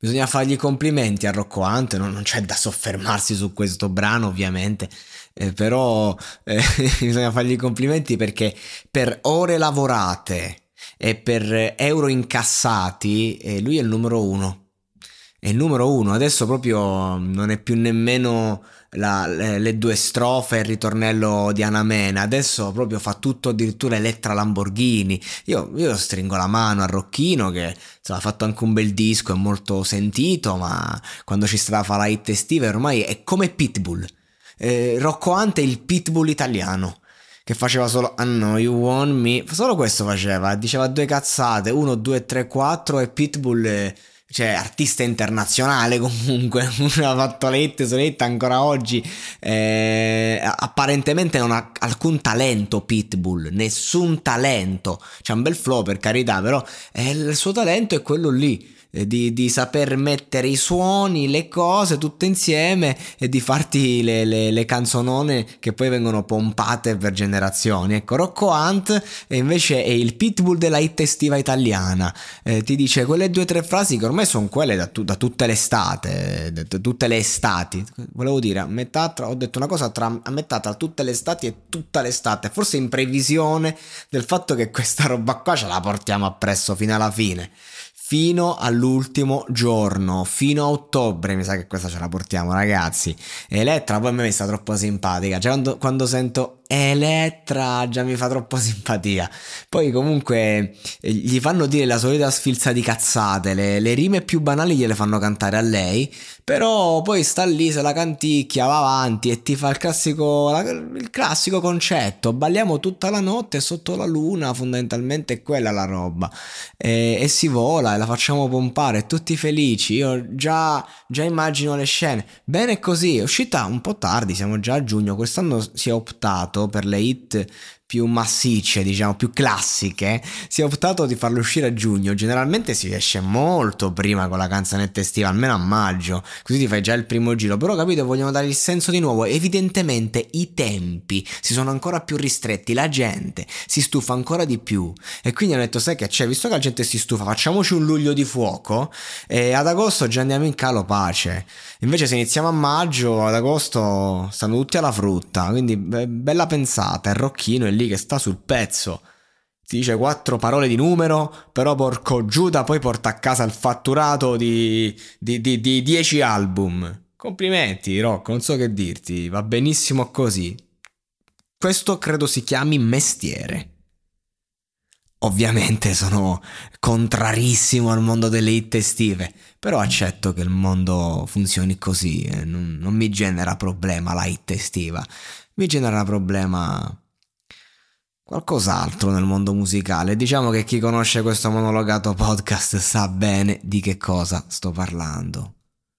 Bisogna fargli i complimenti a Rocco Hunt, non, non c'è da soffermarsi su questo brano ovviamente, eh, però eh, bisogna fargli i complimenti perché per ore lavorate e per euro incassati eh, lui è il numero uno. È il numero uno, adesso proprio non è più nemmeno la, le, le, due strofe e il ritornello di Anamena, adesso proprio fa tutto addirittura Elettra Lamborghini. Io, io stringo la mano a Rocchino che ha fatto anche un bel disco, è molto sentito, ma quando ci sarà fa la hit estive ormai è come Pitbull. Eh, Rocco Ante è il Pitbull italiano che faceva solo I know you want me, solo questo faceva, diceva due cazzate, 1, 2, 3, 4 e Pitbull... Eh, cioè artista internazionale comunque, ha fatto lette, solette ancora oggi, eh, apparentemente non ha alcun talento Pitbull, nessun talento, c'è un bel flow per carità, però eh, il suo talento è quello lì di, di, saper mettere i suoni, le cose tutte insieme e di farti le, le, le, canzonone che poi vengono pompate per generazioni. Ecco, Rocco Hunt invece è il pitbull della hit estiva italiana. Eh, ti dice quelle due o tre frasi che ormai sono quelle da, tu, da tutte le estate, da, tutte le estati. Volevo dire, a metà tra, ho detto una cosa tra, a metà tra tutte le estati e tutta l'estate, forse in previsione del fatto che questa roba qua ce la portiamo appresso fino alla fine fino all'ultimo giorno, fino a ottobre, mi sa che questa ce la portiamo ragazzi. Elettra poi mi sta troppo simpatica, cioè quando, quando sento Elettra già mi fa troppo simpatia. Poi comunque eh, gli fanno dire la solita sfilza di cazzate, le, le, rime più banali gliele fanno cantare a lei, però poi sta lì, se la canticchia, va avanti e ti fa il classico, la, il classico concetto, balliamo tutta la notte sotto la luna, fondamentalmente è quella la roba. E, e si vola e la facciamo pompare, tutti felici, io già, già immagino le scene. Bene così, è uscita un po' tardi, siamo già a giugno, quest'anno si è optato per le hit più massicce, diciamo, più classiche, si è optato di farlo uscire a giugno. Generalmente si esce molto prima con la canzonetta estiva, almeno a maggio, così ti fai già il primo giro. Però capito, vogliono dare il senso di nuovo. Evidentemente i tempi si sono ancora più ristretti, la gente si stufa ancora di più. E quindi hanno detto, sai che c'è, visto che la gente si stufa, facciamoci un luglio di fuoco e ad agosto già andiamo in calo pace. Invece se iniziamo a maggio, ad agosto stanno tutti alla frutta, quindi bella pensata, il rocchino è lì che sta sul pezzo. Ti dice quattro parole di numero, però porco Giuda poi porta a casa il fatturato di, di, di, di 10 album. Complimenti, Rocco, non so che dirti, va benissimo così. Questo credo si chiami mestiere. Ovviamente sono contrarissimo al mondo delle hit estive, però accetto che il mondo funzioni così, eh, non, non mi genera problema la hit estiva, mi genera problema qualcos'altro nel mondo musicale. Diciamo che chi conosce questo monologato podcast sa bene di che cosa sto parlando.